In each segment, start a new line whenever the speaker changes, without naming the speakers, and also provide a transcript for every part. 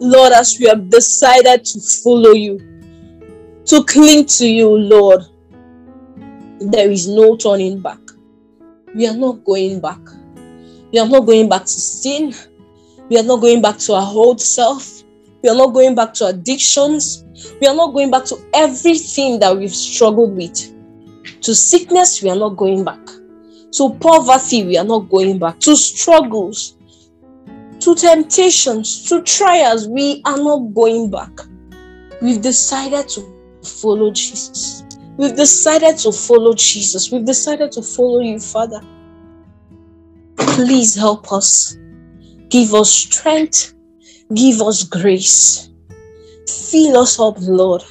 Lord, as we have decided to follow you, to cling to you, Lord, there is no turning back. We are not going back. We are not going back to sin. We are not going back to our old self. We are not going back to addictions. We are not going back to everything that we've struggled with. To sickness, we are not going back. To poverty, we are not going back. To struggles, to temptations, to trials, we are not going back. We've decided to follow Jesus. We've decided to follow Jesus. We've decided to follow you, Father. Please help us. Give us strength. Give us grace. Fill us up, Lord,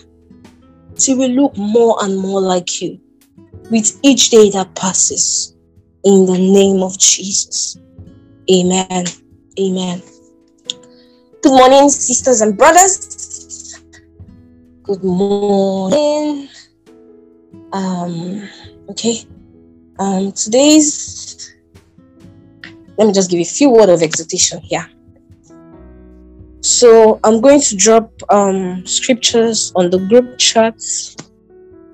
till we look more and more like you with each day that passes. In the name of Jesus. Amen. Amen. Good morning, sisters and brothers. Good morning. Um, okay. Um, today's let me just give a few word of exhortation here. So I'm going to drop um scriptures on the group chat,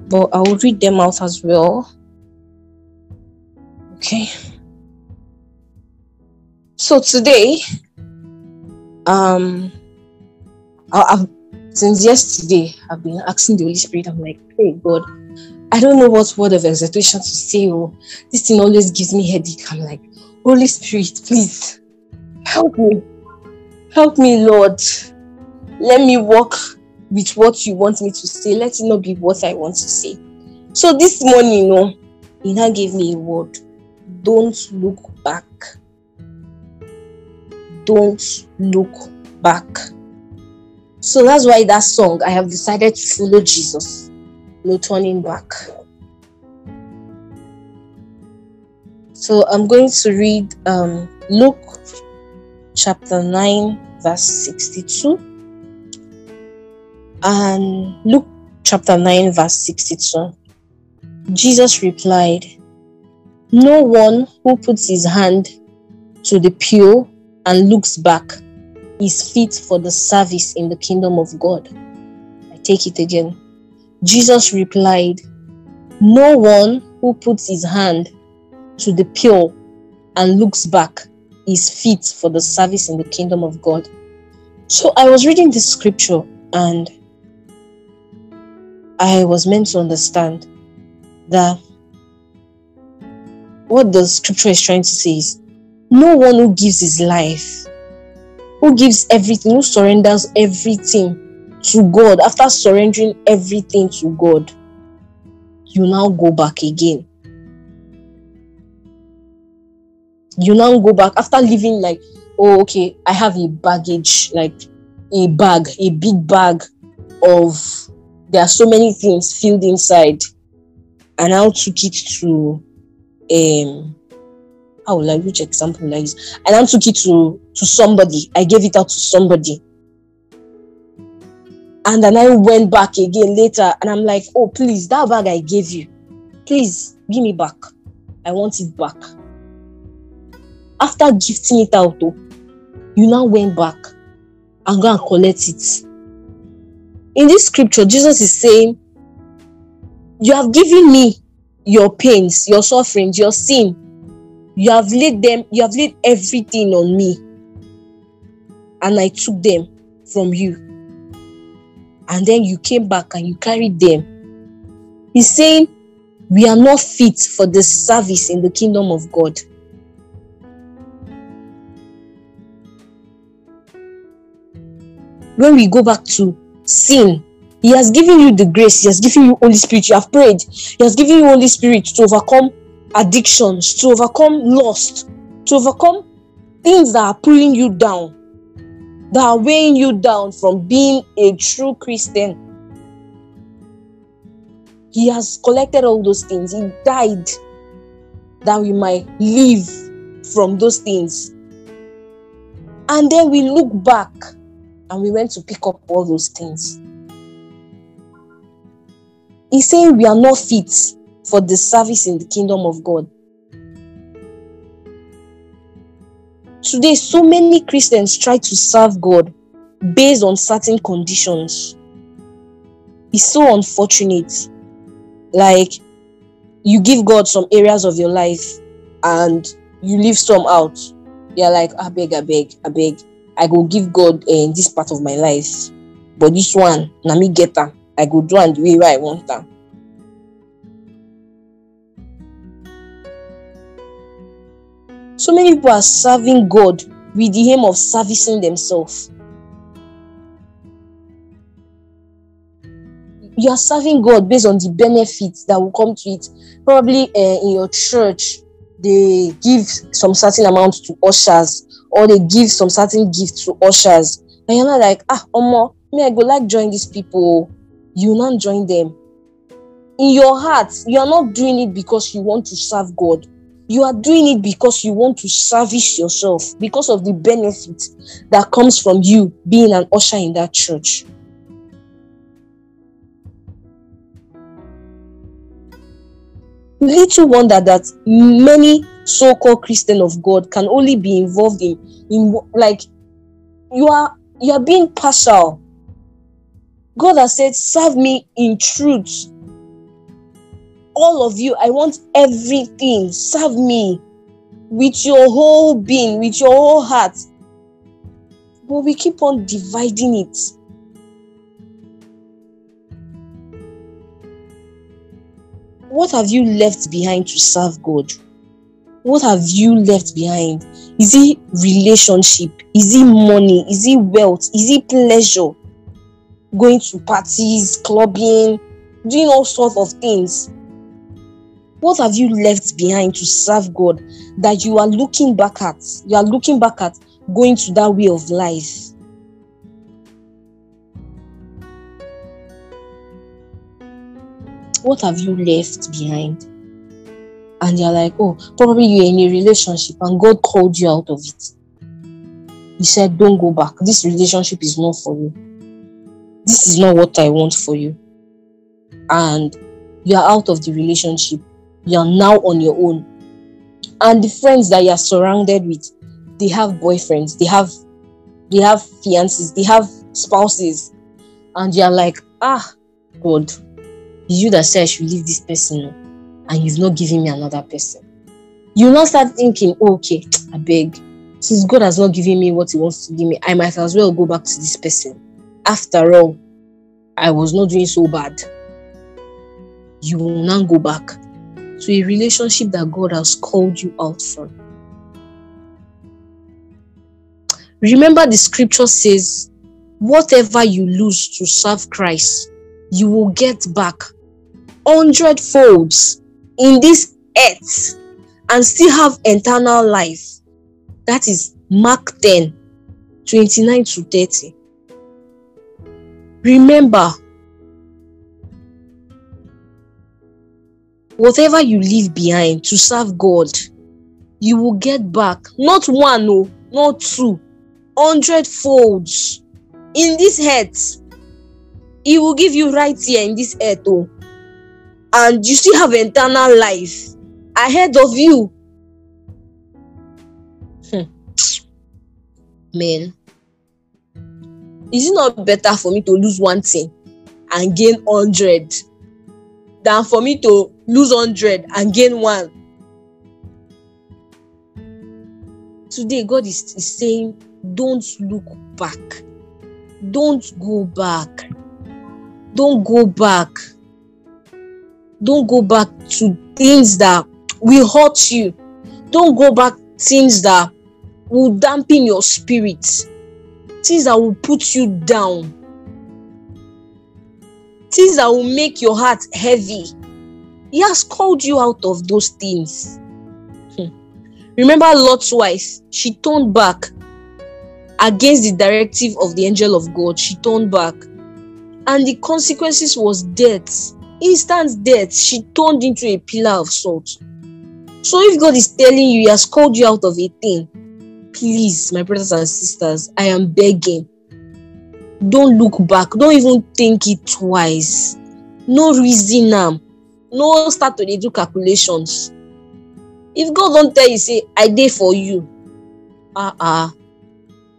but I will read them out as well. Okay. So today, um, I, I've since yesterday I've been asking the Holy Spirit. I'm like, hey God, I don't know what word of exhortation to say. Oh, this thing always gives me headache. I'm like, Holy Spirit, please help me. Help me, Lord. Let me walk with what you want me to say. Let it not be what I want to say. So this morning, you know, now gave me a word. Don't look back. Don't look back. So that's why that song, I have decided to follow Jesus. No turning back. So I'm going to read um, Luke chapter 9, verse 62. And Luke chapter 9, verse 62. Jesus replied, No one who puts his hand to the pure and looks back is fit for the service in the kingdom of God. I take it again. Jesus replied, No one who puts his hand to the pure and looks back is fit for the service in the kingdom of God. So I was reading this scripture and I was meant to understand that what the scripture is trying to say is no one who gives his life, who gives everything, who surrenders everything to God after surrendering everything to God, you now go back again. You now go back after living like, oh, okay, I have a baggage, like a bag, a big bag of there are so many things filled inside. And I took it to um how will I which example will I use? And I took it to to somebody. I gave it out to somebody. And then I went back again later and I'm like, oh please, that bag I gave you, please give me back. I want it back. After gifting it out, though, you now went back and go and collect it. In this scripture, Jesus is saying, You have given me your pains, your sufferings, your sin. You have laid them, you have laid everything on me. And I took them from you. And then you came back and you carried them. He's saying, We are not fit for the service in the kingdom of God. When we go back to sin, He has given you the grace, He has given you Holy Spirit. You have prayed, He has given you Holy Spirit to overcome addictions, to overcome lust, to overcome things that are pulling you down, that are weighing you down from being a true Christian. He has collected all those things. He died that we might live from those things. And then we look back and we went to pick up all those things. He's saying we are not fit for the service in the kingdom of God. Today, so many Christians try to serve God based on certain conditions. It's so unfortunate. Like you give God some areas of your life and you leave some out. You're like, I beg, I beg, I beg. I go give God in uh, this part of my life. But this one, na me get. I go do and the way I want am. So many people are serving God with the aim of servicing themselves. You are serving God based on the benefits that will come to it. Probably uh, in your church, they give some certain amount to ushers, or they give some certain gift to ushers, and you're not like, ah, Omo, me, I go like join these people. You not join them. In your heart, you are not doing it because you want to serve God. You are doing it because you want to service yourself, because of the benefit that comes from you being an usher in that church. Little wonder that many so-called Christian of God can only be involved in, in like you are you are being partial. God has said, serve me in truth. All of you, I want everything. Serve me with your whole being, with your whole heart. But we keep on dividing it. What have you left behind to serve God? What have you left behind? Is it relationship? Is it money? Is it wealth? Is it pleasure? Going to parties, clubbing, doing all sorts of things. What have you left behind to serve God that you are looking back at? You are looking back at going to that way of life. what have you left behind? And you're like, oh, probably you're in a relationship and God called you out of it. He said, don't go back. This relationship is not for you. This is not what I want for you. And you're out of the relationship. You're now on your own. And the friends that you're surrounded with, they have boyfriends, they have they have fiances, they have spouses. And you're like, ah, God, it's you that said I should leave this person and you've not given me another person. You now start thinking, oh, okay, I beg. Since God has not given me what He wants to give me, I might as well go back to this person. After all, I was not doing so bad. You will now go back to a relationship that God has called you out from. Remember, the scripture says, Whatever you lose to serve Christ, you will get back hundred folds in this earth and still have eternal life. That is Mark 10 29 to 30. Remember, whatever you leave behind to serve God, you will get back not one, no, not two, hundred folds in this earth. He will give you right here in this earth, oh and you still have eternal life ahead of you. Hmm. Man, is it not better for me to lose one thing and gain hundred than for me to lose hundred and gain one? Today, God is, is saying, Don't look back. Don't go back. Don't go back don't go back to things that will hurt you. Don't go back things that will dampen your spirit. Things that will put you down. Things that will make your heart heavy. He has called you out of those things. Hmm. Remember Lot's wife? She turned back against the directive of the angel of God. She turned back. And the consequences was death instant death, she turned into a pillar of salt. So if God is telling you, He has called you out of a thing, please, my brothers and sisters, I am begging. Don't look back. Don't even think it twice. No reason them. No start to do calculations. If God don't tell you, say, I did for you. Uh-uh.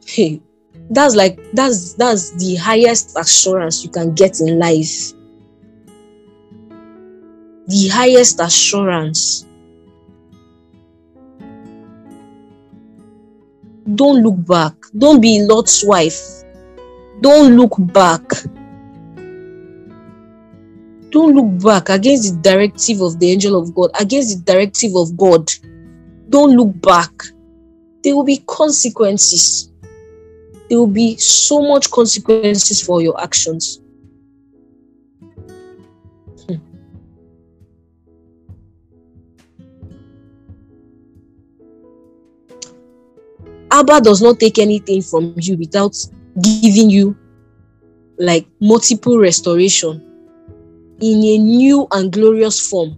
Hey, that's like that's that's the highest assurance you can get in life the highest assurance don't look back don't be lot's wife don't look back don't look back against the directive of the angel of god against the directive of god don't look back there will be consequences there will be so much consequences for your actions. Hmm. Abba does not take anything from you without giving you like multiple restoration in a new and glorious form.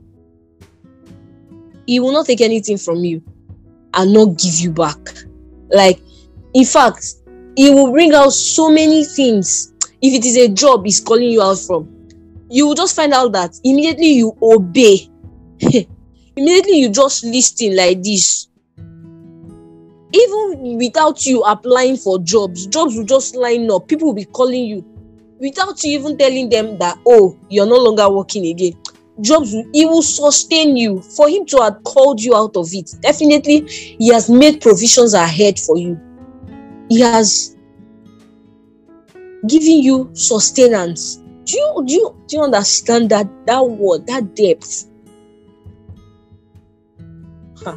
He will not take anything from you and not give you back. Like, in fact, he will bring out so many things if it is a job he's calling you out from you will just find out that immediately you obey immediately you just listen like this even without you applying for jobs jobs will just line up people will be calling you without you even telling them that oh you're no longer working again jobs he will sustain you for him to have called you out of it definitely he has made provisions ahead for you he has given you sustenance. Do you do you do you understand that that word, that depth? Huh.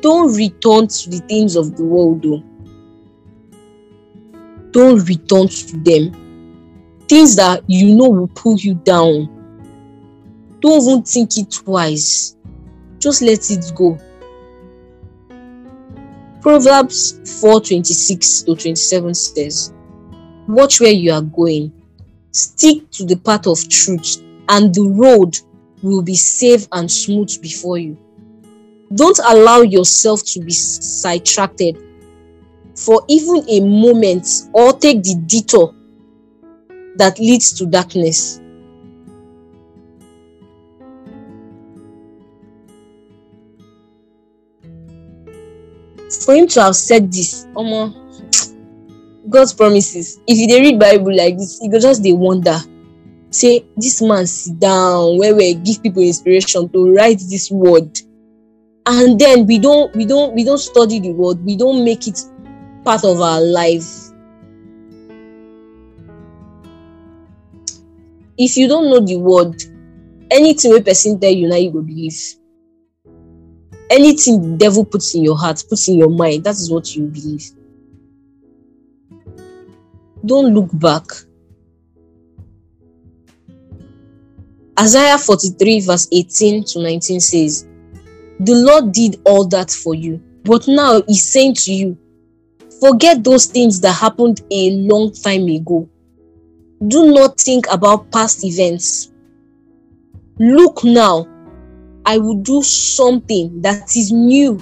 Don't return to the things of the world, though. Don't return to them. Things that you know will pull you down. Don't even think it twice. Just let it go. Proverbs 4 26 to 27 says, Watch where you are going, stick to the path of truth, and the road will be safe and smooth before you. Don't allow yourself to be sidetracked for even a moment or take the detour that leads to darkness. for him to have said this omo god's promises if dey read bible like this you go just they wonder. Say this man sit down where we give people inspiration to write this word. And then we don't we don't we don't study the word we don't make it part of our life if you don't know the word anything wey person tell you na you go believe anything the devil puts in your heart, puts in your mind, that is what you believe. Don't look back. Isaiah 43, verse 18 to 19 says, The Lord did all that for you, but now He's saying to you, Forget those things that happened a long time ago. Do not think about past events. Look now I will do something that is new.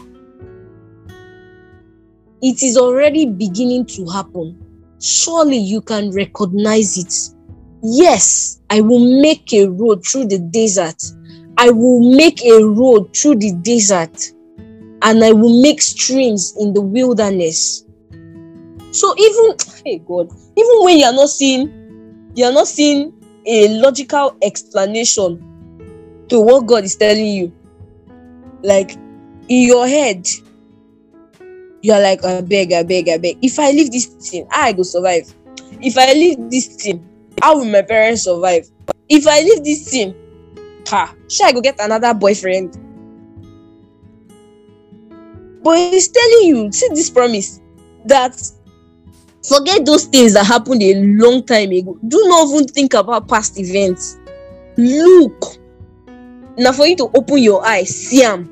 It is already beginning to happen. Surely you can recognize it. Yes, I will make a road through the desert. I will make a road through the desert and I will make streams in the wilderness. So even hey God, even when you are not seeing you are not seeing a logical explanation to what God is telling you. Like in your head, you are like, I beg, I beg, I beg. If I leave this thing, I go survive. If I leave this thing, how will my parents survive? If I leave this thing, ha, should I go get another boyfriend? But he's telling you, see this promise that forget those things that happened a long time ago. Do not even think about past events. Look. Now for you to open your eyes see am.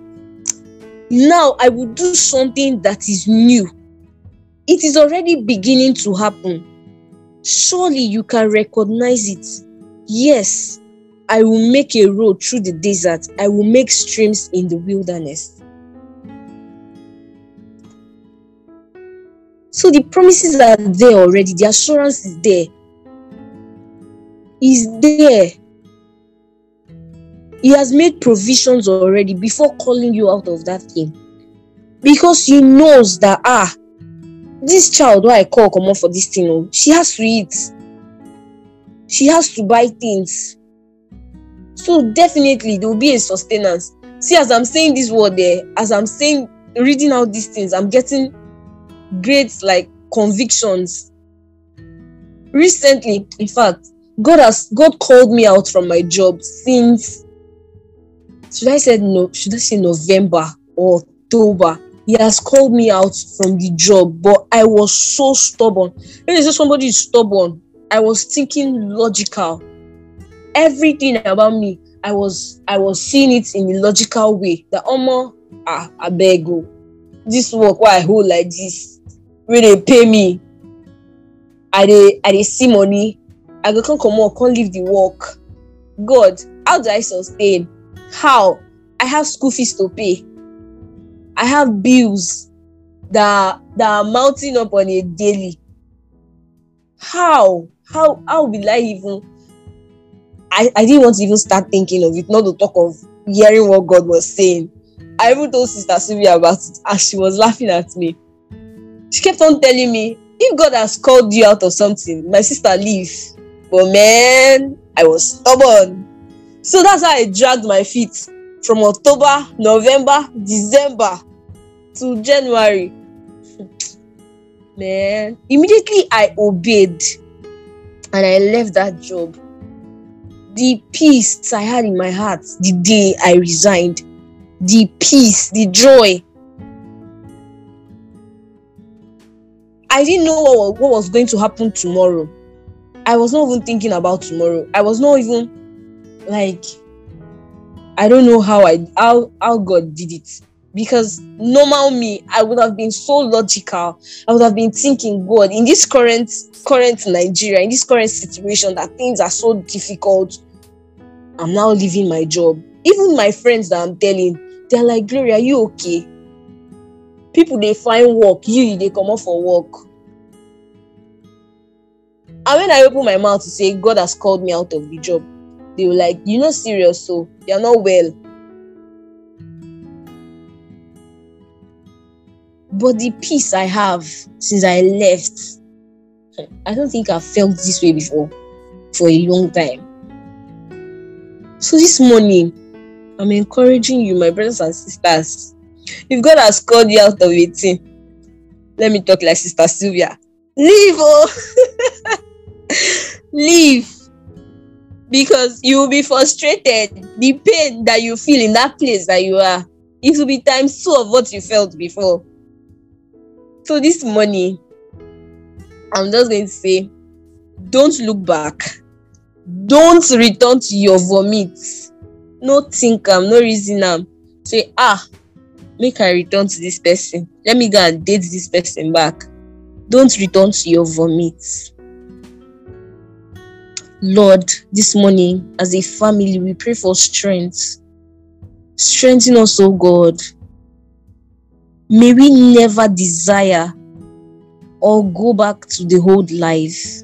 Now i will do something that is new. It is already beginning to happen. Surely you can recognize it. Yes i will make a road through the desert. I will make streams in the wilderness so the promises are there already the assurance is there is there he has made provisions already before calling you out of that thing. Because he knows that, ah, this child who I call come on for this thing, oh, she has to eat. She has to buy things. So definitely there will be a sustenance. See, as I'm saying this word there, as I'm saying, reading out these things, I'm getting great like convictions. Recently, in fact, God has God called me out from my job since should I say no, should I say November or October? He has called me out from the job, but I was so stubborn. When you say somebody is stubborn, I was thinking logical. Everything about me, I was I was seeing it in a logical way. The Omo, ah, I beg you. This work why I hold like this, where they pay me. I they I they see money. I go come come on, can't leave the work. God, how do I sustain? How? I have school fees to pay. I have bills that that are mounting up on a daily. How? How how will I even I, I didn't want to even start thinking of it, not to talk of hearing what God was saying. I even told Sister Sylvia about it and she was laughing at me. She kept on telling me, if God has called you out of something, my sister, leave. But man, I was stubborn. So that's how I dragged my feet from October, November, December to January. Man, immediately I obeyed and I left that job. The peace I had in my heart the day I resigned, the peace, the joy. I didn't know what, what was going to happen tomorrow. I was not even thinking about tomorrow. I was not even like I don't know how I how how God did it because normal me I would have been so logical. I would have been thinking, God, in this current current Nigeria, in this current situation that things are so difficult, I'm now leaving my job. Even my friends that I'm telling, they're like, Gloria, are you okay? People they find work, you they come up for work. And when I open my mouth to say God has called me out of the job, they were like, You're not serious, so you're not well. But the peace I have since I left, I don't think I've felt this way before for a long time. So this morning, I'm encouraging you, my brothers and sisters. If God has called you out of thing, let me talk like Sister Sylvia. Leave, oh, leave because you will be frustrated. The pain that you feel in that place that you are, it will be times two of what you felt before. So this money, I'm just going to say, don't look back. Don't return to your vomit. No think am, no reason am. Say, ah, make I return to this person. Let me go and date this person back. Don't return to your vomit. Lord, this morning, as a family, we pray for strength. Strengthen us, oh God. May we never desire or go back to the old life.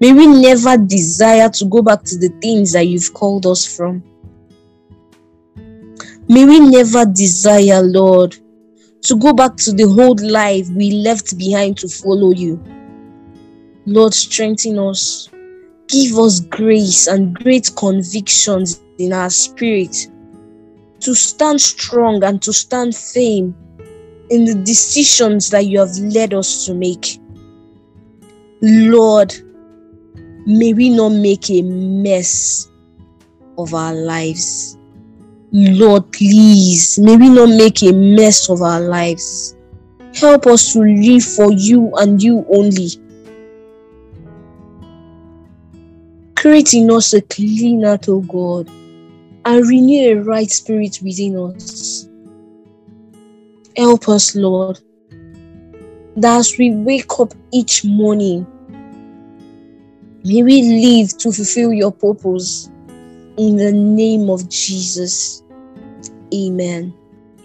May we never desire to go back to the things that you've called us from. May we never desire, Lord, to go back to the old life we left behind to follow you. Lord, strengthen us give us grace and great convictions in our spirit to stand strong and to stand firm in the decisions that you have led us to make. Lord, may we not make a mess of our lives. Lord, please, may we not make a mess of our lives. Help us to live for you and you only. Create in us a clean heart, O God, and renew a right spirit within us. Help us, Lord, that as we wake up each morning, may we live to fulfill your purpose in the name of Jesus. Amen.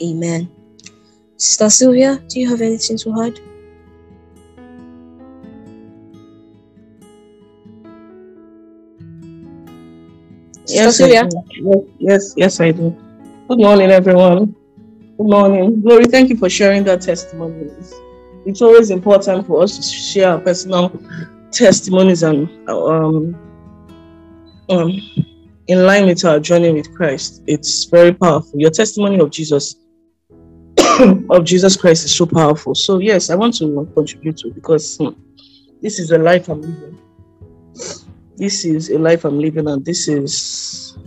Amen. Sister Sylvia, do you have anything to add?
Yes, yes, yes, yes, I do. Good morning, everyone. Good morning. Glory, thank you for sharing that testimony. it's always important for us to share our personal testimonies and um, um, in line with our journey with Christ. It's very powerful. Your testimony of Jesus of Jesus Christ is so powerful. So yes, I want to contribute to because hmm, this is a life I'm living. This is a life I'm living, and this is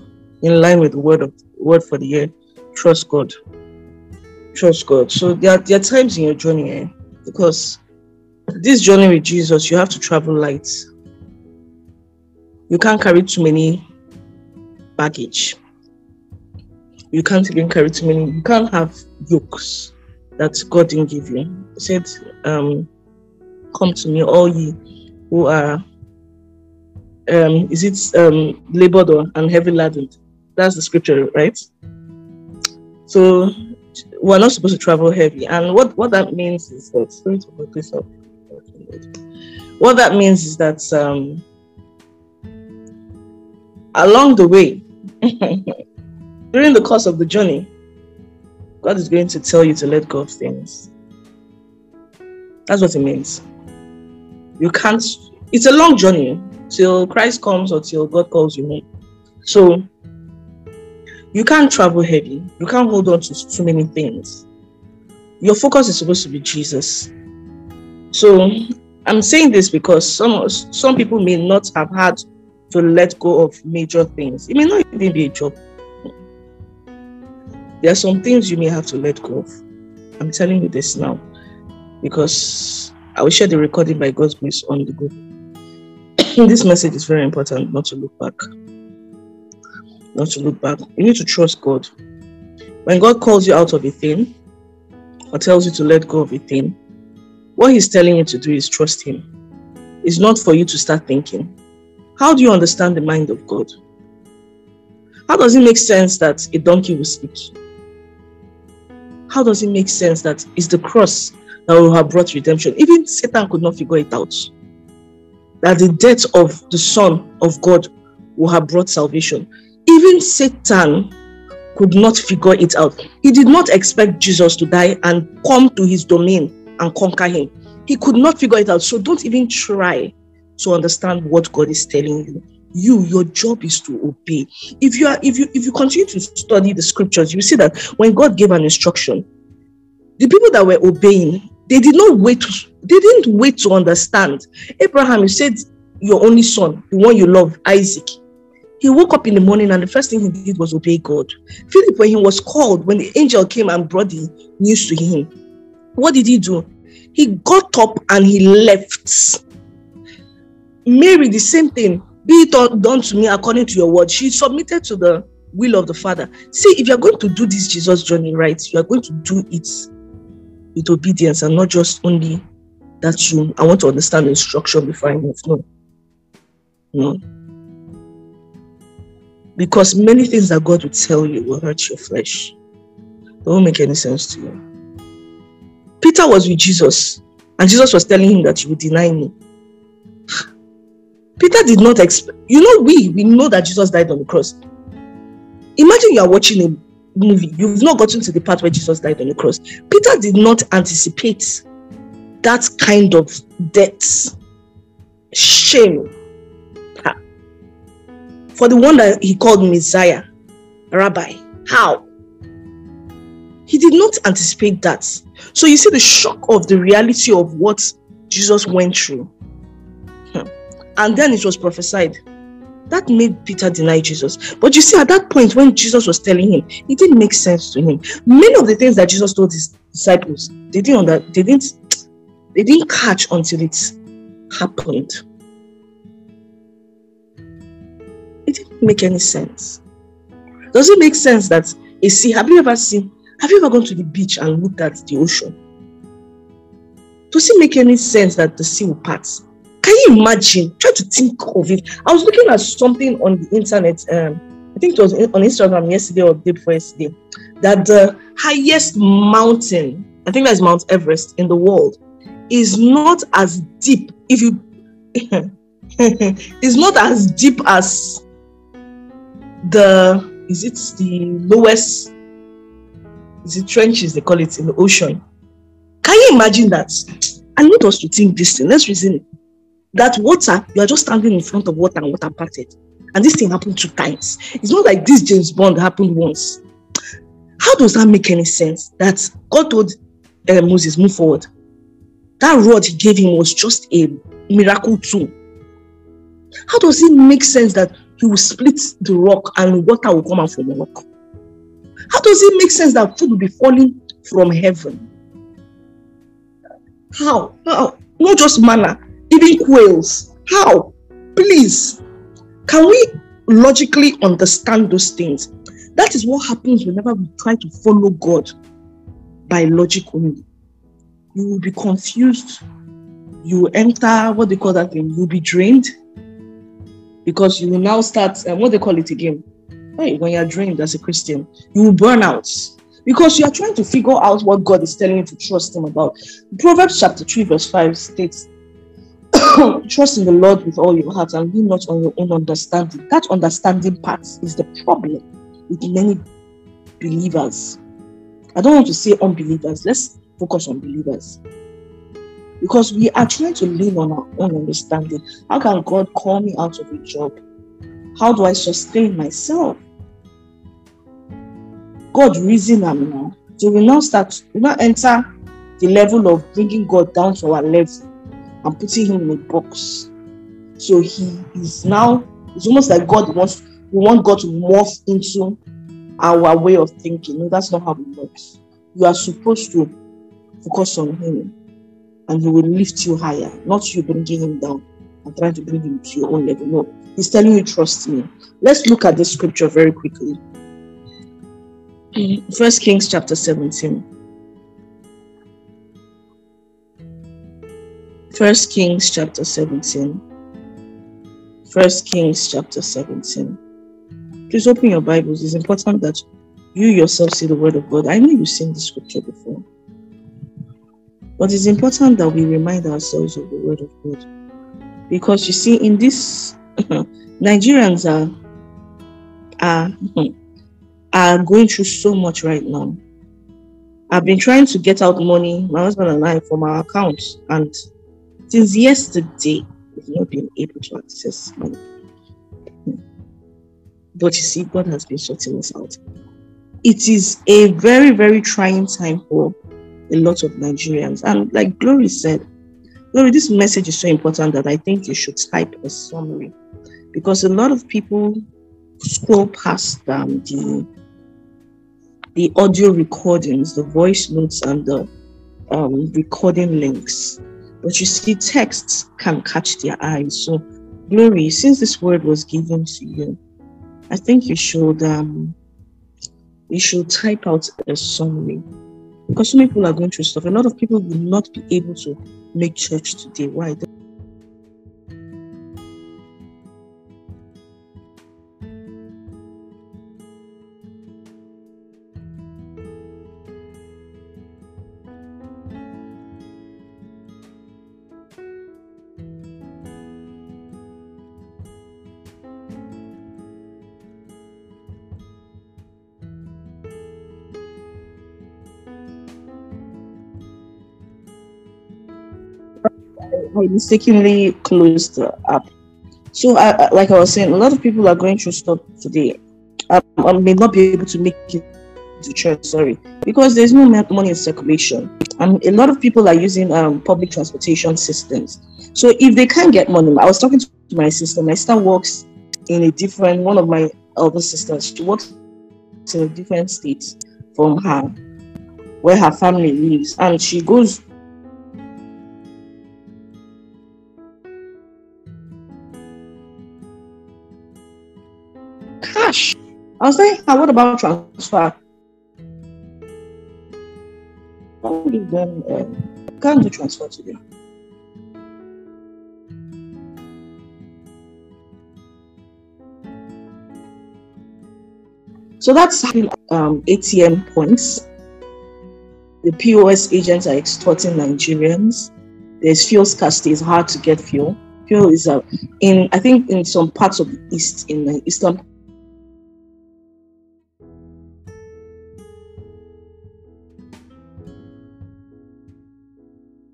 in line with the word of word for the year. Trust God. Trust God. So there are, there are times in your journey eh, because this journey with Jesus, you have to travel light. You can't carry too many baggage. You can't even carry too many. You can't have yokes that God didn't give you. He said, um, "Come to me, all ye who are." Um, is it um, labored and heavy laden? That's the scripture, right? So we're not supposed to travel heavy, and what what that means is that what that means is that um, along the way, during the course of the journey, God is going to tell you to let go of things. That's what it means. You can't, it's a long journey till Christ comes or till God calls you home. So you can't travel heavy. You can't hold on to too many things. Your focus is supposed to be Jesus. So I'm saying this because some some people may not have had to let go of major things. It may not even be a job. There are some things you may have to let go of. I'm telling you this now because I will share the recording by God's grace on the group. this message is very important not to look back not to look back. You need to trust God. When God calls you out of a thing or tells you to let go of a thing, what He's telling you to do is trust Him. It's not for you to start thinking. How do you understand the mind of God? How does it make sense that a donkey will speak? How does it make sense that it's the cross that will have brought redemption? Even Satan could not figure it out. That the death of the Son of God will have brought salvation. Even Satan could not figure it out. He did not expect Jesus to die and come to his domain and conquer him. He could not figure it out. So don't even try to understand what God is telling you. You, your job is to obey. If you are, if you if you continue to study the scriptures, you see that when God gave an instruction, the people that were obeying, they did not wait. To, they didn't wait to understand. Abraham, you said your only son, the one you love, Isaac he woke up in the morning and the first thing he did was obey God. Philip, when he was called, when the angel came and brought the news to him, what did he do? He got up and he left. Mary, the same thing. Be it done to me according to your word. She submitted to the will of the Father. See, if you're going to do this Jesus journey right, you are going to do it with obedience and not just only that you, I want to understand the instruction before I move. No. No because many things that God will tell you will hurt your flesh. They won't make any sense to you. Peter was with Jesus, and Jesus was telling him that you will deny me. Peter did not expect, you know, we we know that Jesus died on the cross. Imagine you are watching a movie, you've not gotten to the part where Jesus died on the cross. Peter did not anticipate that kind of death, shame, for the one that he called Messiah, Rabbi. How? He did not anticipate that. So you see the shock of the reality of what Jesus went through. Hmm. And then it was prophesied. That made Peter deny Jesus. But you see, at that point, when Jesus was telling him, it didn't make sense to him. Many of the things that Jesus told his disciples, they didn't under, they didn't they didn't catch until it happened. It didn't make any sense. Does it make sense that a sea, have you ever seen, have you ever gone to the beach and looked at the ocean? Does it make any sense that the sea will part? Can you imagine? Try to think of it. I was looking at something on the internet. Um, I think it was on Instagram yesterday or day before yesterday. That the highest mountain, I think that's Mount Everest in the world, is not as deep. If you, is not as deep as the is it the lowest is it trenches they call it in the ocean Can you imagine that? I need us to think this thing. Let's reason it. That water, you are just standing in front of water and water parted. And this thing happened two times. It's not like this James Bond happened once. How does that make any sense? That God told uh, Moses, move forward. That rod he gave him was just a miracle tool. How does it make sense that he will split the rock and water will come out from the rock? How does it make sense that food will be falling from heaven? How? How? Not just manna, even quails. How? Please. Can we logically understand those things? That is what happens whenever we try to follow God by logic only. You will be confused. You will enter, what they call that thing? You'll be drained because you will now start, um, what they call it again? Hey, when you're drained as a Christian, you will burn out because you are trying to figure out what God is telling you to trust Him about. Proverbs chapter 3, verse 5 states, Trust in the Lord with all your heart and lean not on your own understanding. That understanding part is the problem with many believers. I don't want to say unbelievers, let's focus on believers. Because we are trying to lean on our own understanding. How can God call me out of a job? How do I sustain myself? God reason am now. So we now start, we now enter the level of bringing God down to our level and putting him in a box. So he is now, it's almost like God wants, we want God to morph into our way of thinking. No, that's not how it works. You are supposed to focus on him and he will lift you higher, not you bringing him down and trying to bring him to your own level. No, he's telling you, trust me. Let's look at this scripture very quickly. First Kings chapter 17. First Kings chapter 17. First Kings chapter 17. Please open your Bibles. It's important that you yourself see the word of God. I know you've seen the scripture before. But it's important that we remind ourselves of the word of God. Because you see, in this Nigerians are are are going through so much right now. I've been trying to get out money, my husband and I, from our accounts, and since yesterday, we've not been able to access money. But you see, God has been sorting us out. It is a very, very trying time for a lot of Nigerians. And like Glory said, Glory, this message is so important that I think you should type a summary because a lot of people scroll past um, the the audio recordings, the voice notes, and the um, recording links. But you see, texts can catch their eyes. So, Glory, since this word was given to you, I think you should um, you should type out a summary because some people are going through stuff. A lot of people will not be able to make church today. Why? I mistakenly closed the app. So, I, like I was saying, a lot of people are going through stuff today. Um, I may not be able to make it to church, sorry, because there's no money in circulation. And a lot of people are using um, public transportation systems. So, if they can't get money, I was talking to my sister. My sister works in a different, one of my elder sisters, she works in a different state from her, where her family lives. And she goes I was saying, what about transfer? Then uh, can't do transfer today. So that's um, ATM points. The POS agents are extorting Nigerians. There's fuel scarcity; it's hard to get fuel. Fuel is uh, in I think in some parts of the east in the eastern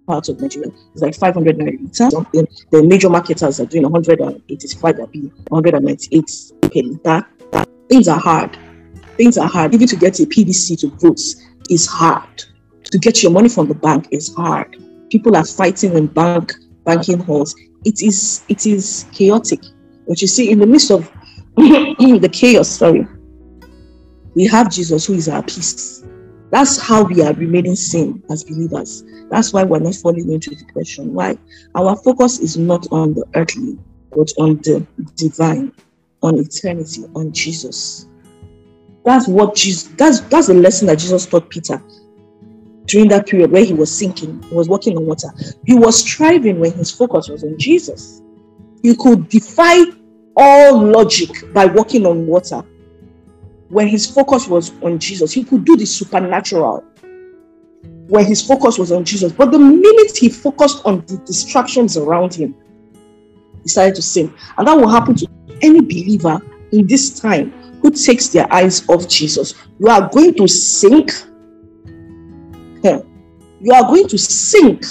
parts of Nigeria, it's like 500 naira something. The major marketers are doing 185 or 198 per. Things are hard. Things are hard. Even to get a PVC to vote is hard. To get your money from the bank is hard. People are fighting in bank banking halls. It is it is chaotic. But you see, in the midst of the chaos, sorry, we have Jesus who is our peace. That's how we are remaining sane as believers. That's why we're not falling into depression. Why? Our focus is not on the earthly, but on the divine, on eternity, on Jesus. That's what Jesus, that's that's the lesson that Jesus taught Peter during that period where he was sinking, he was walking on water. He was striving when his focus was on Jesus. He could defy all logic by walking on water when his focus was on Jesus. He could do the supernatural when his focus was on Jesus. But the minute he focused on the distractions around him, he started to sin. And that will happen to any believer in this time who takes their eyes off Jesus. You are going to sink. You are going to sink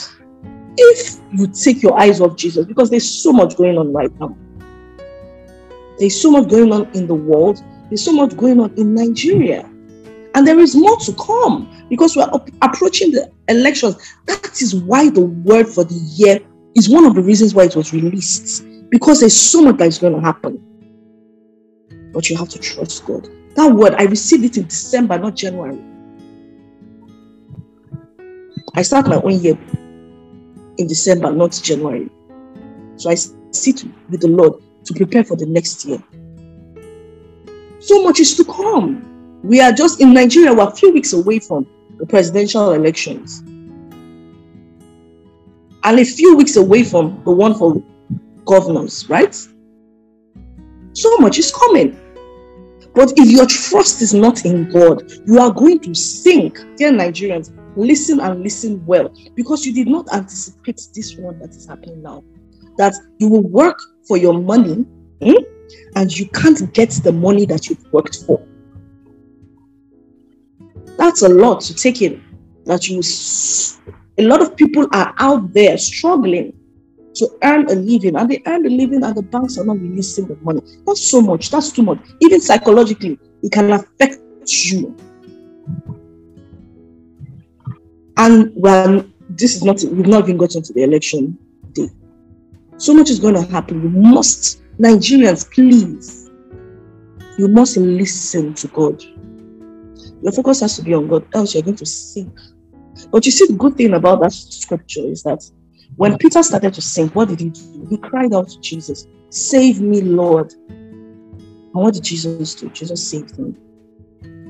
if you take your eyes off Jesus because there's so much going on right now. There's so much going on in the world there's so much going on in Nigeria. And there is more to come because we're approaching the elections. That is why the word for the year is one of the reasons why it was released. Because there's so much that is going to happen. But you have to trust God. That word, I received it in December, not January. I start my own year in December, not January. So I sit with the Lord to prepare for the next year. So much is to come. We are just in Nigeria, we're a few weeks away from the presidential elections. And a few weeks away from the one for governors, right? So much is coming. But if your trust is not in God, you are going to sink. Dear Nigerians, listen and listen well because you did not anticipate this one that is happening now. That you will work for your money. Hmm? And you can't get the money that you've worked for. That's a lot to take in. That you, a lot of people are out there struggling to earn a living, and they earn a living, and the banks are not releasing the money. That's so much. That's too much. Even psychologically, it can affect you. And when this is not, we've not even gotten to the election day. So much is going to happen. We must Nigerians, please, you must listen to God. Your focus has to be on God, else you're going to sink. But you see, the good thing about that scripture is that when Peter started to sink, what did he do? He cried out to Jesus, Save me, Lord. And what did Jesus do? Jesus saved him.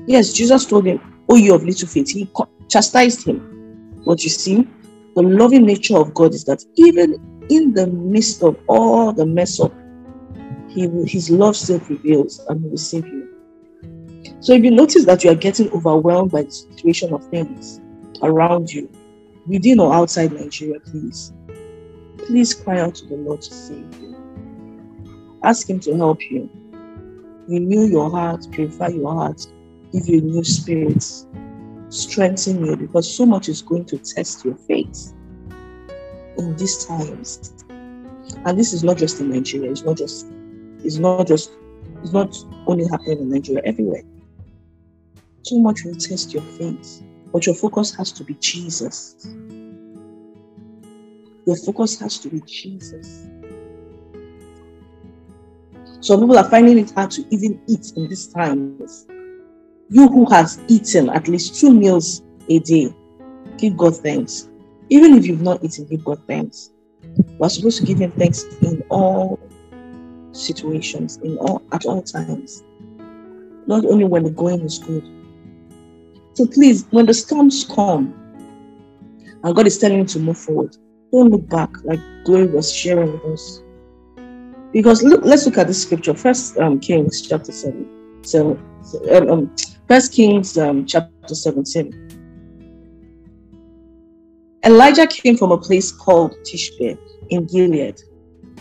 Yes, Jesus told him, Oh, you of little faith. He chastised him. But you see, the loving nature of God is that even in the midst of all the mess up, he will, his love still prevails and he will save you. So if you notice that you are getting overwhelmed by the situation of things around you, within or outside Nigeria, please, please cry out to the Lord to save you. Ask Him to help you. Renew your heart, purify your heart, give you new spirit, strengthen you because so much is going to test your faith in these times. And this is not just in Nigeria, it's not just it's not just, it's not only happening in Nigeria, everywhere. Too much will test your faith, but your focus has to be Jesus. Your focus has to be Jesus. Some people are finding it hard to even eat in these times. You who has eaten at least two meals a day, give God thanks. Even if you've not eaten, give God thanks. We're supposed to give Him thanks in all situations in all at all times. Not only when the going is good. So please, when the storms come and God is telling you to move forward, don't look back like Glory was sharing with us. Because look, let's look at this scripture. First um, Kings chapter 7. So um, um, First Kings um, chapter 17. Elijah came from a place called Tishbe in Gilead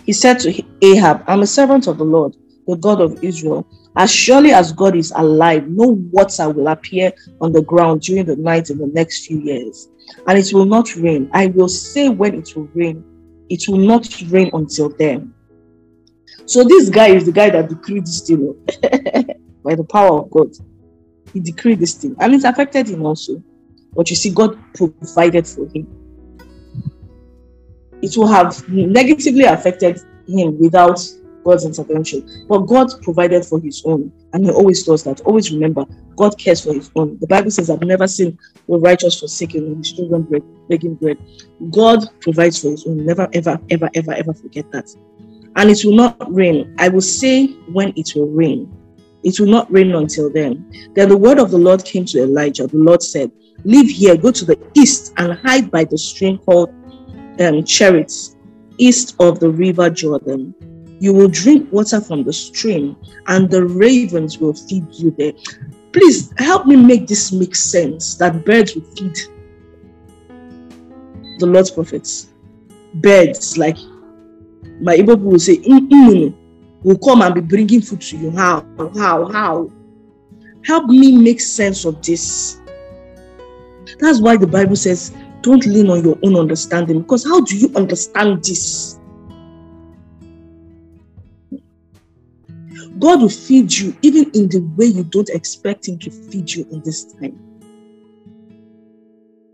he said to Ahab, I'm a servant of the Lord. the God of Israel, as surely as God is alive, no water will appear on the ground during the night in the next few years, and it will not rain. I will say when it will rain, it will not rain until then. So this guy is the guy that decreed this thing oh. by the power of God. He decreed this thing, and it affected him also. But you see, God provided for him. It will have negatively affected him without God's intervention. But God provided for his own, and he always does that. Always remember, God cares for his own. The Bible says, I've never seen the righteous forsaken and his children begging bread. God provides for his own. Never, ever, ever, ever, ever forget that. And it will not rain. I will say when it will rain. It will not rain until then. Then the word of the Lord came to Elijah. The Lord said, Leave here, go to the east, and hide by the stream called um, Cherith, east of the river Jordan. You will drink water from the stream, and the ravens will feed you there. Please help me make this make sense that birds will feed the Lord's prophets. Birds, like my Igbo people will say, will come and be bringing food to you. How? How? How? Help me make sense of this. That's why the Bible says, don't lean on your own understanding. Because how do you understand this? God will feed you even in the way you don't expect Him to feed you in this time.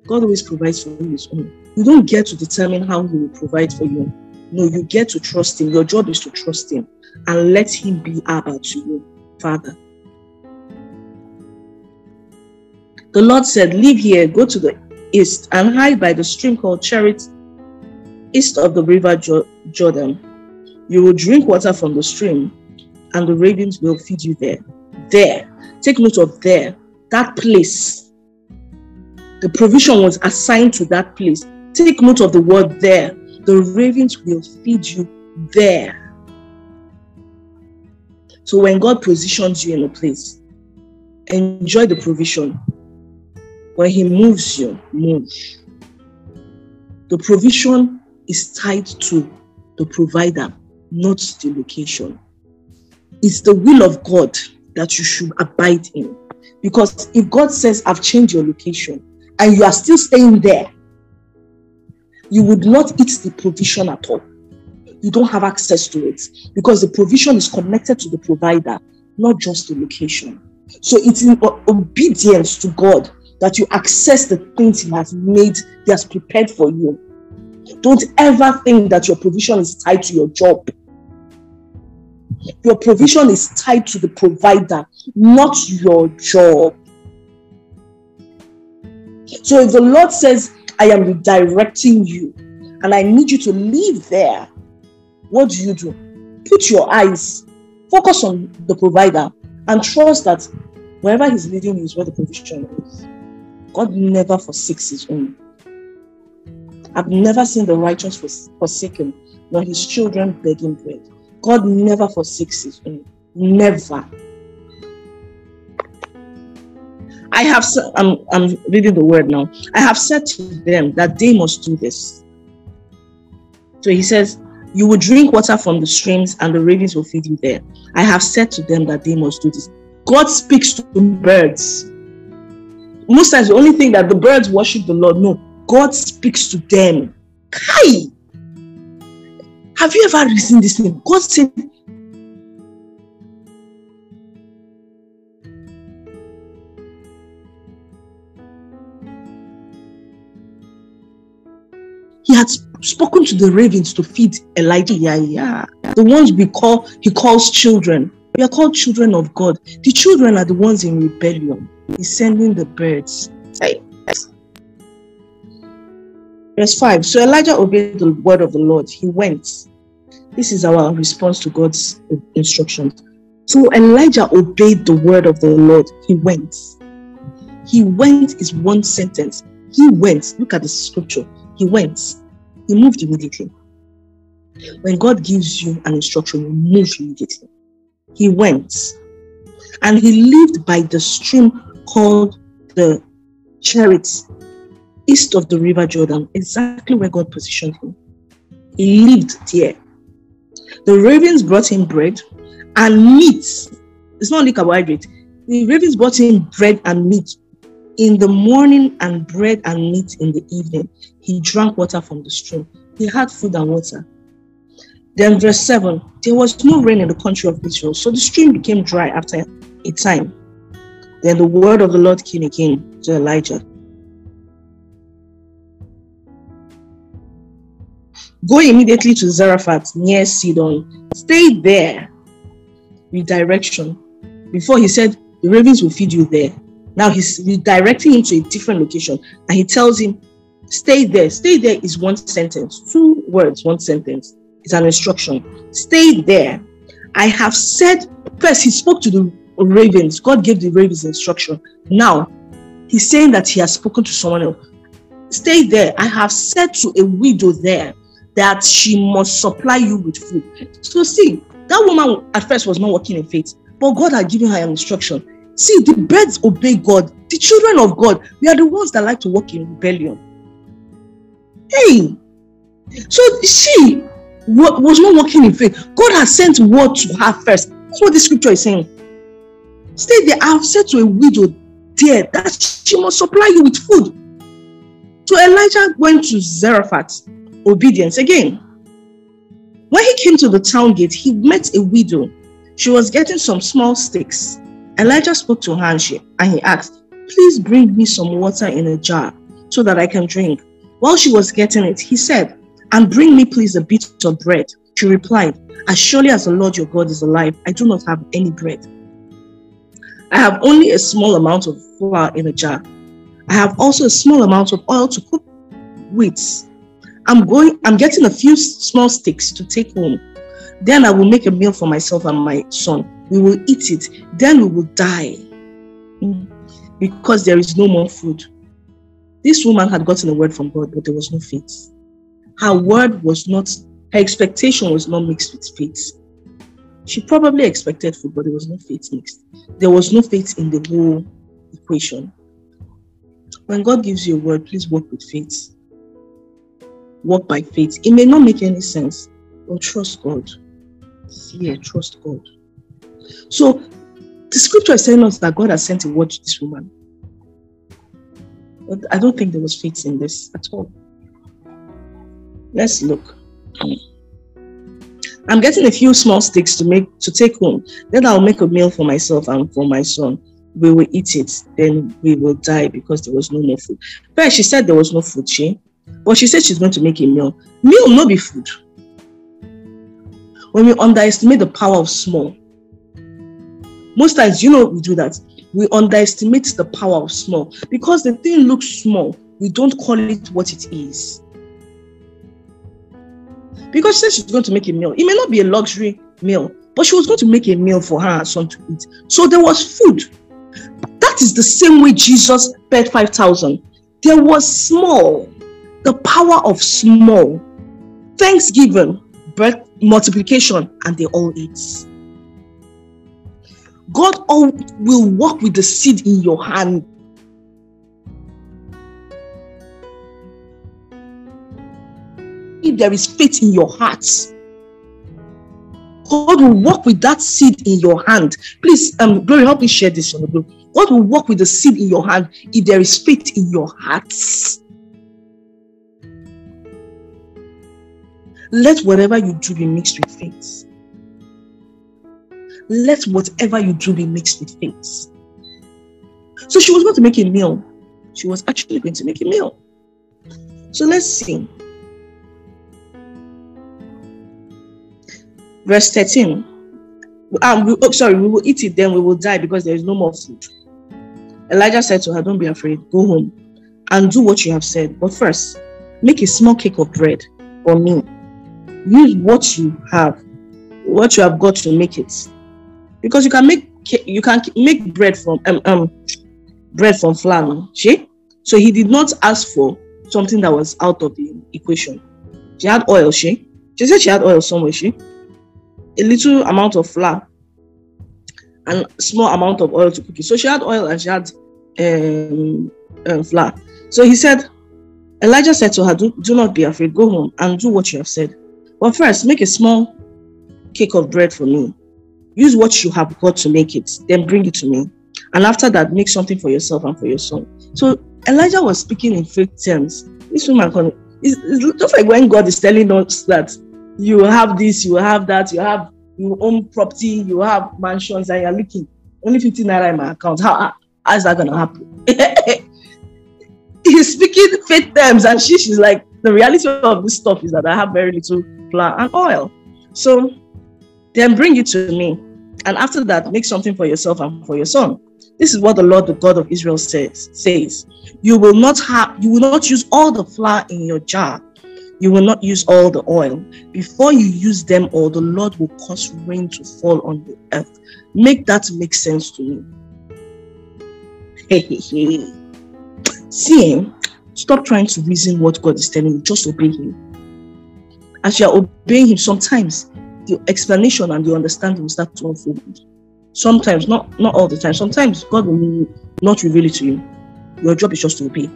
God always provides for you His own. You don't get to determine how He will provide for you. No, you get to trust Him. Your job is to trust Him and let Him be Abba to you, Father. The Lord said, Leave here, go to the east, and hide by the stream called Cherith, east of the river Jordan. You will drink water from the stream, and the ravens will feed you there. There. Take note of there. That place. The provision was assigned to that place. Take note of the word there. The ravens will feed you there. So when God positions you in a place, enjoy the provision when He moves you, move. The provision is tied to the provider, not the location. It's the will of God that you should abide in. Because if God says, I've changed your location, and you are still staying there, you would not eat the provision at all. You don't have access to it because the provision is connected to the provider, not just the location. So it's in obedience to God that you access the things He has made, He has prepared for you. Don't ever think that your provision is tied to your job. Your provision is tied to the provider, not your job. So if the Lord says, I am redirecting you and I need you to live there, what do you do? Put your eyes, focus on the provider, and trust that wherever He's leading you is where the provision is. God never forsakes his own. I've never seen the righteous forsaken, nor his children begging bread. God never forsakes his own. Never. I have I'm, I'm reading the word now. I have said to them that they must do this. So he says, You will drink water from the streams, and the ravens will feed you there. I have said to them that they must do this. God speaks to birds most times the only thing that the birds worship the Lord. No, God speaks to them. Kai! Have you ever listened this thing? God said, He had spoken to the ravens to feed Elijah. Yeah, yeah. The ones we call, he calls children. We are called children of God. The children are the ones in rebellion. He's sending the birds. Verse 5 So Elijah obeyed the word of the Lord. He went. This is our response to God's instructions. So Elijah obeyed the word of the Lord. He went. He went is one sentence. He went. Look at the scripture. He went. He moved immediately. When God gives you an instruction, you move immediately. He went and he lived by the stream called the Cherith, east of the river Jordan, exactly where God positioned him. He lived there. The ravens brought him bread, and meat. It's not only carbohydrate. The ravens brought him bread and meat in the morning and bread and meat in the evening. He drank water from the stream. He had food and water. Then, verse 7 there was no rain in the country of Israel, so the stream became dry after a time. Then the word of the Lord came again to Elijah. Go immediately to Zarephath near Sidon. Stay there. with direction. Before he said, The ravens will feed you there. Now he's redirecting him to a different location and he tells him, Stay there. Stay there is one sentence, two words, one sentence. It's an instruction. Stay there. I have said, first, he spoke to the ravens. God gave the ravens instruction. Now, he's saying that he has spoken to someone else. Stay there. I have said to a widow there that she must supply you with food. So, see, that woman at first was not working in faith, but God had given her an instruction. See, the birds obey God. The children of God, we are the ones that like to walk in rebellion. Hey, so she was not walking in faith. God has sent word to her first. That's what the scripture is saying. Stay there. I have said to a widow there that she must supply you with food. So Elijah went to Zarephath. Obedience again. When he came to the town gate, he met a widow. She was getting some small sticks. Elijah spoke to her and, she, and he asked, Please bring me some water in a jar so that I can drink. While she was getting it, he said, And bring me, please, a bit of bread. She replied, As surely as the Lord your God is alive, I do not have any bread. I have only a small amount of flour in a jar. I have also a small amount of oil to cook with. I'm going, I'm getting a few small sticks to take home. Then I will make a meal for myself and my son. We will eat it. Then we will die mm. because there is no more food. This woman had gotten a word from God, but there was no faith. Her word was not, her expectation was not mixed with faith. She probably expected food, but there was no faith mixed. There was no faith in the whole equation. When God gives you a word, please work with faith. Walk by faith. It may not make any sense, but trust God. Yeah, trust God. So the scripture is telling us that God has sent a word to this woman. But I don't think there was faith in this at all. Let's look. I'm getting a few small sticks to make to take home. Then I'll make a meal for myself and for my son. We will eat it. Then we will die because there was no more food. First, she said there was no food, she. But she said she's going to make a meal. Meal no be food. When we underestimate the power of small, most times, you know, we do that. We underestimate the power of small because the thing looks small. We don't call it what it is because she said she's going to make a meal. It may not be a luxury meal, but she was going to make a meal for her son to eat. So there was food. That is the same way Jesus fed 5,000. There was small, the power of small, thanksgiving, birth, multiplication, and they all ate. God will work with the seed in your hand if there is faith in your heart, God will work with that seed in your hand. Please, um, Glory, help me share this on the group. God will work with the seed in your hand if there is faith in your hearts. Let whatever you do be mixed with faith. Let whatever you do be mixed with faith. So she was going to make a meal. She was actually going to make a meal. So let's see. Verse 13. Um, we, oh, sorry, we will eat it, then we will die because there is no more food. Elijah said to her, Don't be afraid, go home and do what you have said. But first, make a small cake of bread for me. Use what you have, what you have got to make it. Because you can make you can make bread from um, um bread from flour, see? So he did not ask for something that was out of the equation. She had oil, she. She said she had oil somewhere, she a little amount of flour and small amount of oil to cook it. So she had oil and she had um, um, flour. So he said, Elijah said to her, do, do not be afraid, go home and do what you have said. But first, make a small cake of bread for me. use what you have got to make it, then bring it to me. And after that, make something for yourself and for your son. So Elijah was speaking in faith terms. This woman, it's, it's just like when God is telling us that you have this, you have that, you have your own property, you have mansions, and you're looking only 15 naira in my account. How, how is that gonna happen? He's speaking faith terms, and she, she's like, the reality of this stuff is that I have very little flour and oil. So then bring it to me. And after that, make something for yourself and for your son. This is what the Lord, the God of Israel says. Says, you will not have, you will not use all the flour in your jar. You will not use all the oil. Before you use them all, the Lord will cause rain to fall on the earth. Make that make sense to me. Hey, hey, hey. See, eh, stop trying to reason what God is telling you. Just obey Him. As you are obeying Him, sometimes the explanation and the understanding will start to unfold. Sometimes, not not all the time. Sometimes God will not reveal it to you. Your job is just to obey.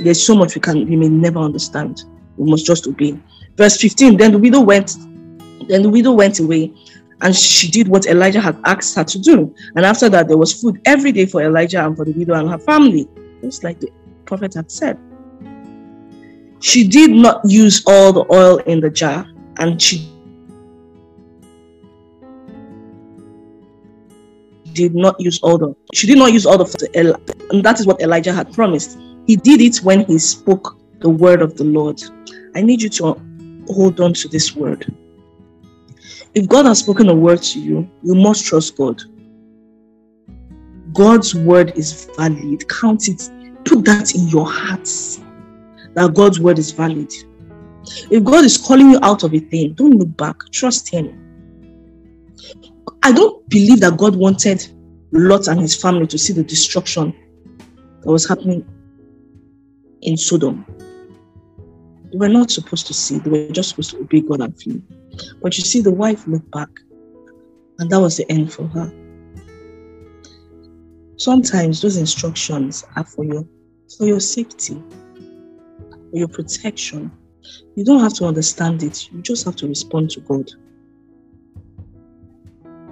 There's so much we can we may never understand. We must just obey. Verse 15. Then the widow went. Then the widow went away, and she did what Elijah had asked her to do. And after that, there was food every day for Elijah and for the widow and her family, just like the prophet had said. She did not use all the oil in the jar, and she did not use all the she did not use all the and that is what Elijah had promised. He did it when he spoke the word of the Lord. I need you to hold on to this word. If God has spoken a word to you, you must trust God. God's word is valid. Count it. Put that in your hearts that God's word is valid. If God is calling you out of a thing, don't look back. Trust Him. I don't believe that God wanted Lot and his family to see the destruction that was happening in Sodom. They were not supposed to see, they were just supposed to obey God and flee. But you see, the wife looked back, and that was the end for her. Sometimes those instructions are for your for your safety, for your protection. You don't have to understand it, you just have to respond to God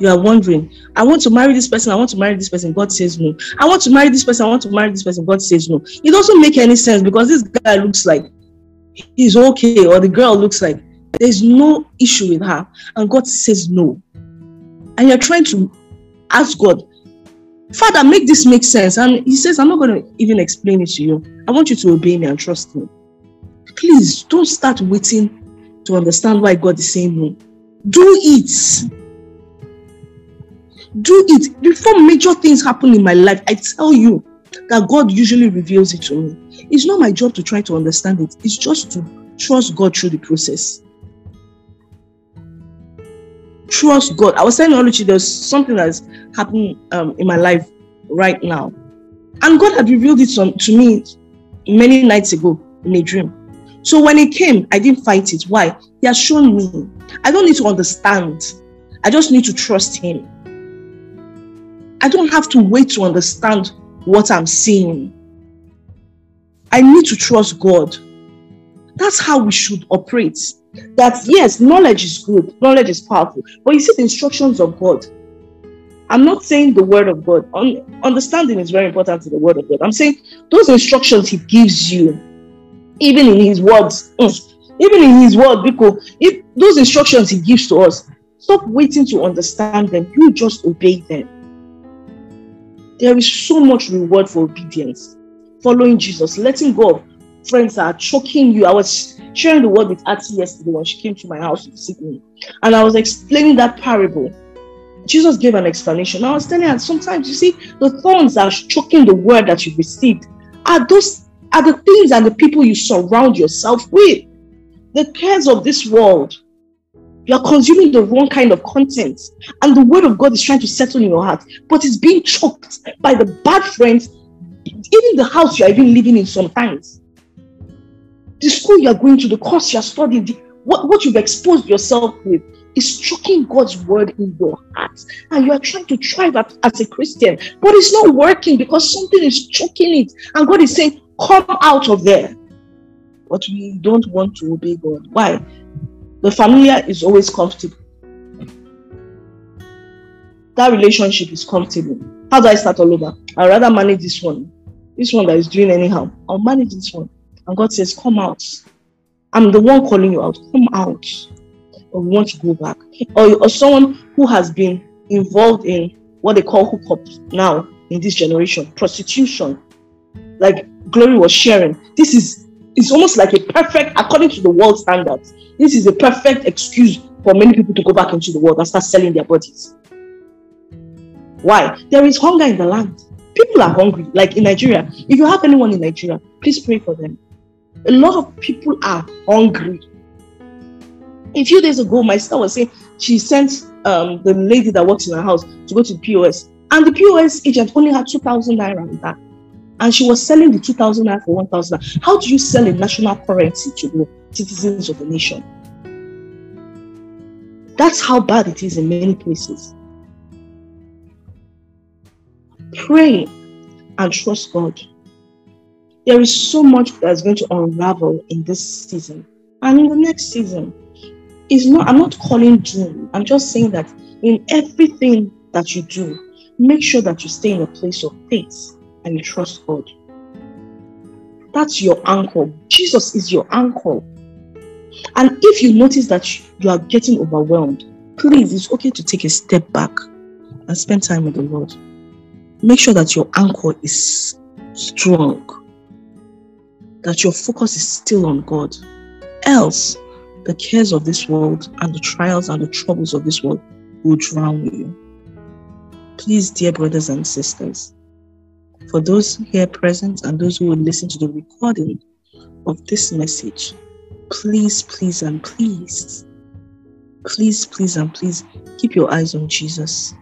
you are wondering, I want to marry this person, I want to marry this person, God says no. I want to marry this person, I want to marry this person, God says no. It doesn't make any sense because this guy looks like he's okay, or the girl looks like there's no issue with her, and God says no. And you're trying to ask God, Father, make this make sense. And He says, I'm not going to even explain it to you. I want you to obey me and trust me. Please don't start waiting to understand why God is saying no. Do it do it before major things happen in my life. I tell you that God usually reveals it to me. It's not my job to try to understand it, it's just to trust God through the process. Trust God. I was telling Oluchi there's something that's happening um, in my life right now. And God had revealed it to, to me many nights ago in a dream. So when it came, I didn't fight it. Why? He has shown me. I don't need to understand. I just need to trust Him. I don't have to wait to understand what I'm seeing. I need to trust God. That's how we should operate. That yes, knowledge is good, knowledge is powerful, but you see the instructions of God. I'm not saying the word of God. understanding is very important to the word of God. I'm saying those instructions He gives you, even in His words, mm, even in His word, because if those instructions He gives to us, stop waiting to understand them. You just obey them. There is so much reward for obedience. Following Jesus, letting go of friends that are choking you. I was sharing the word with Ati yesterday when she came to my house to visit me. And I was explaining that parable. Jesus gave an explanation. I was telling her sometimes you see the thorns are choking the word that you've received are those are the things and the people you surround yourself with. The cares of this world, you are consuming the wrong kind of content, and the word of God is trying to settle in your heart, but it's being choked by the bad friends, even the house you are even living in sometimes. The school you are going to, the course you are studying, the, what, what you've exposed yourself with is choking God's word in your heart. And you are trying to thrive as a Christian, but it's not working because something is choking it. And God is saying, Come out of there. But we don't want to obey God. Why? The familiar is always comfortable. that relationship is comfortable. How do I start all over? I'd rather manage this one. This one that is doing anyhow. I'll manage this one. And God says, Come out. I'm the one calling you out. Come out. Or want to go back. Or, or someone who has been involved in what they call hookups now in this generation, prostitution. Like Glory was sharing. This is it's almost like a perfect, according to the world standards, this is a perfect excuse for many people to go back into the world and start selling their bodies. Why? There is hunger in the land. People are hungry. Like in Nigeria, if you have anyone in Nigeria, please pray for them. A lot of people are hungry. A few days ago, my sister was saying she sent um, the lady that works in her house to go to the POS, and the POS agent only had 2,000 naira that. And she was selling the 2,000 naira for 1,000. How do you sell a national currency to the citizens of the nation? That's how bad it is in many places. Pray and trust God. There is so much that's going to unravel in this season and in the next season. It's not, I'm not calling doom. I'm just saying that in everything that you do, make sure that you stay in a place of faith and you trust God. That's your anchor. Jesus is your anchor. And if you notice that you are getting overwhelmed, please, it's okay to take a step back and spend time with the Lord. Make sure that your anchor is strong, that your focus is still on God. Else, the cares of this world and the trials and the troubles of this world will drown you. Please, dear brothers and sisters, for those here present and those who will listen to the recording of this message, please, please, and please, please, please, and please keep your eyes on Jesus.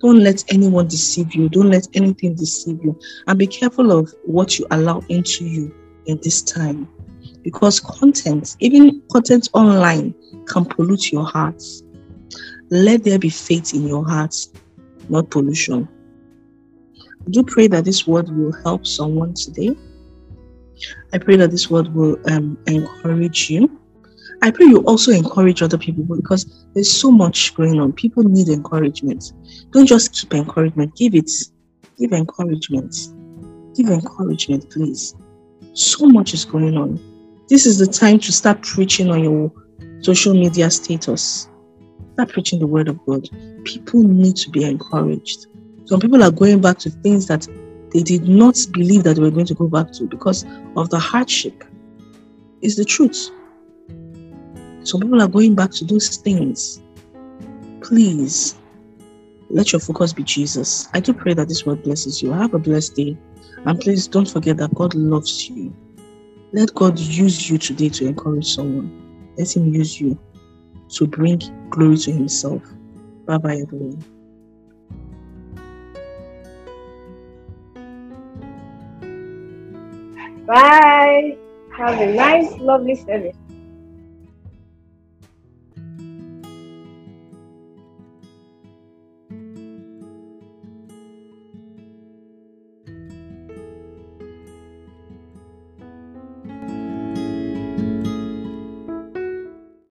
Don't let anyone deceive you. Don't let anything deceive you. And be careful of what you allow into you in this time. Because content, even content online, can pollute your heart. Let there be faith in your heart, not pollution. I do pray that this word will help someone today. I pray that this word will um, encourage you. I pray you also encourage other people because there's so much going on. People need encouragement. Don't just keep encouragement, give it. Give encouragement. Give encouragement, please. So much is going on. This is the time to start preaching on your social media status. Start preaching the word of God. People need to be encouraged. Some people are going back to things that they did not believe that they were going to go back to because of the hardship. It's the truth. Some people are going back to those things. Please let your focus be Jesus. I do pray that this word blesses you. Have a blessed day. And please don't forget that God loves you. Let God use you today to encourage someone. Let Him use you to bring glory to Himself. Bye bye, everyone.
Bye. Have a nice, lovely service.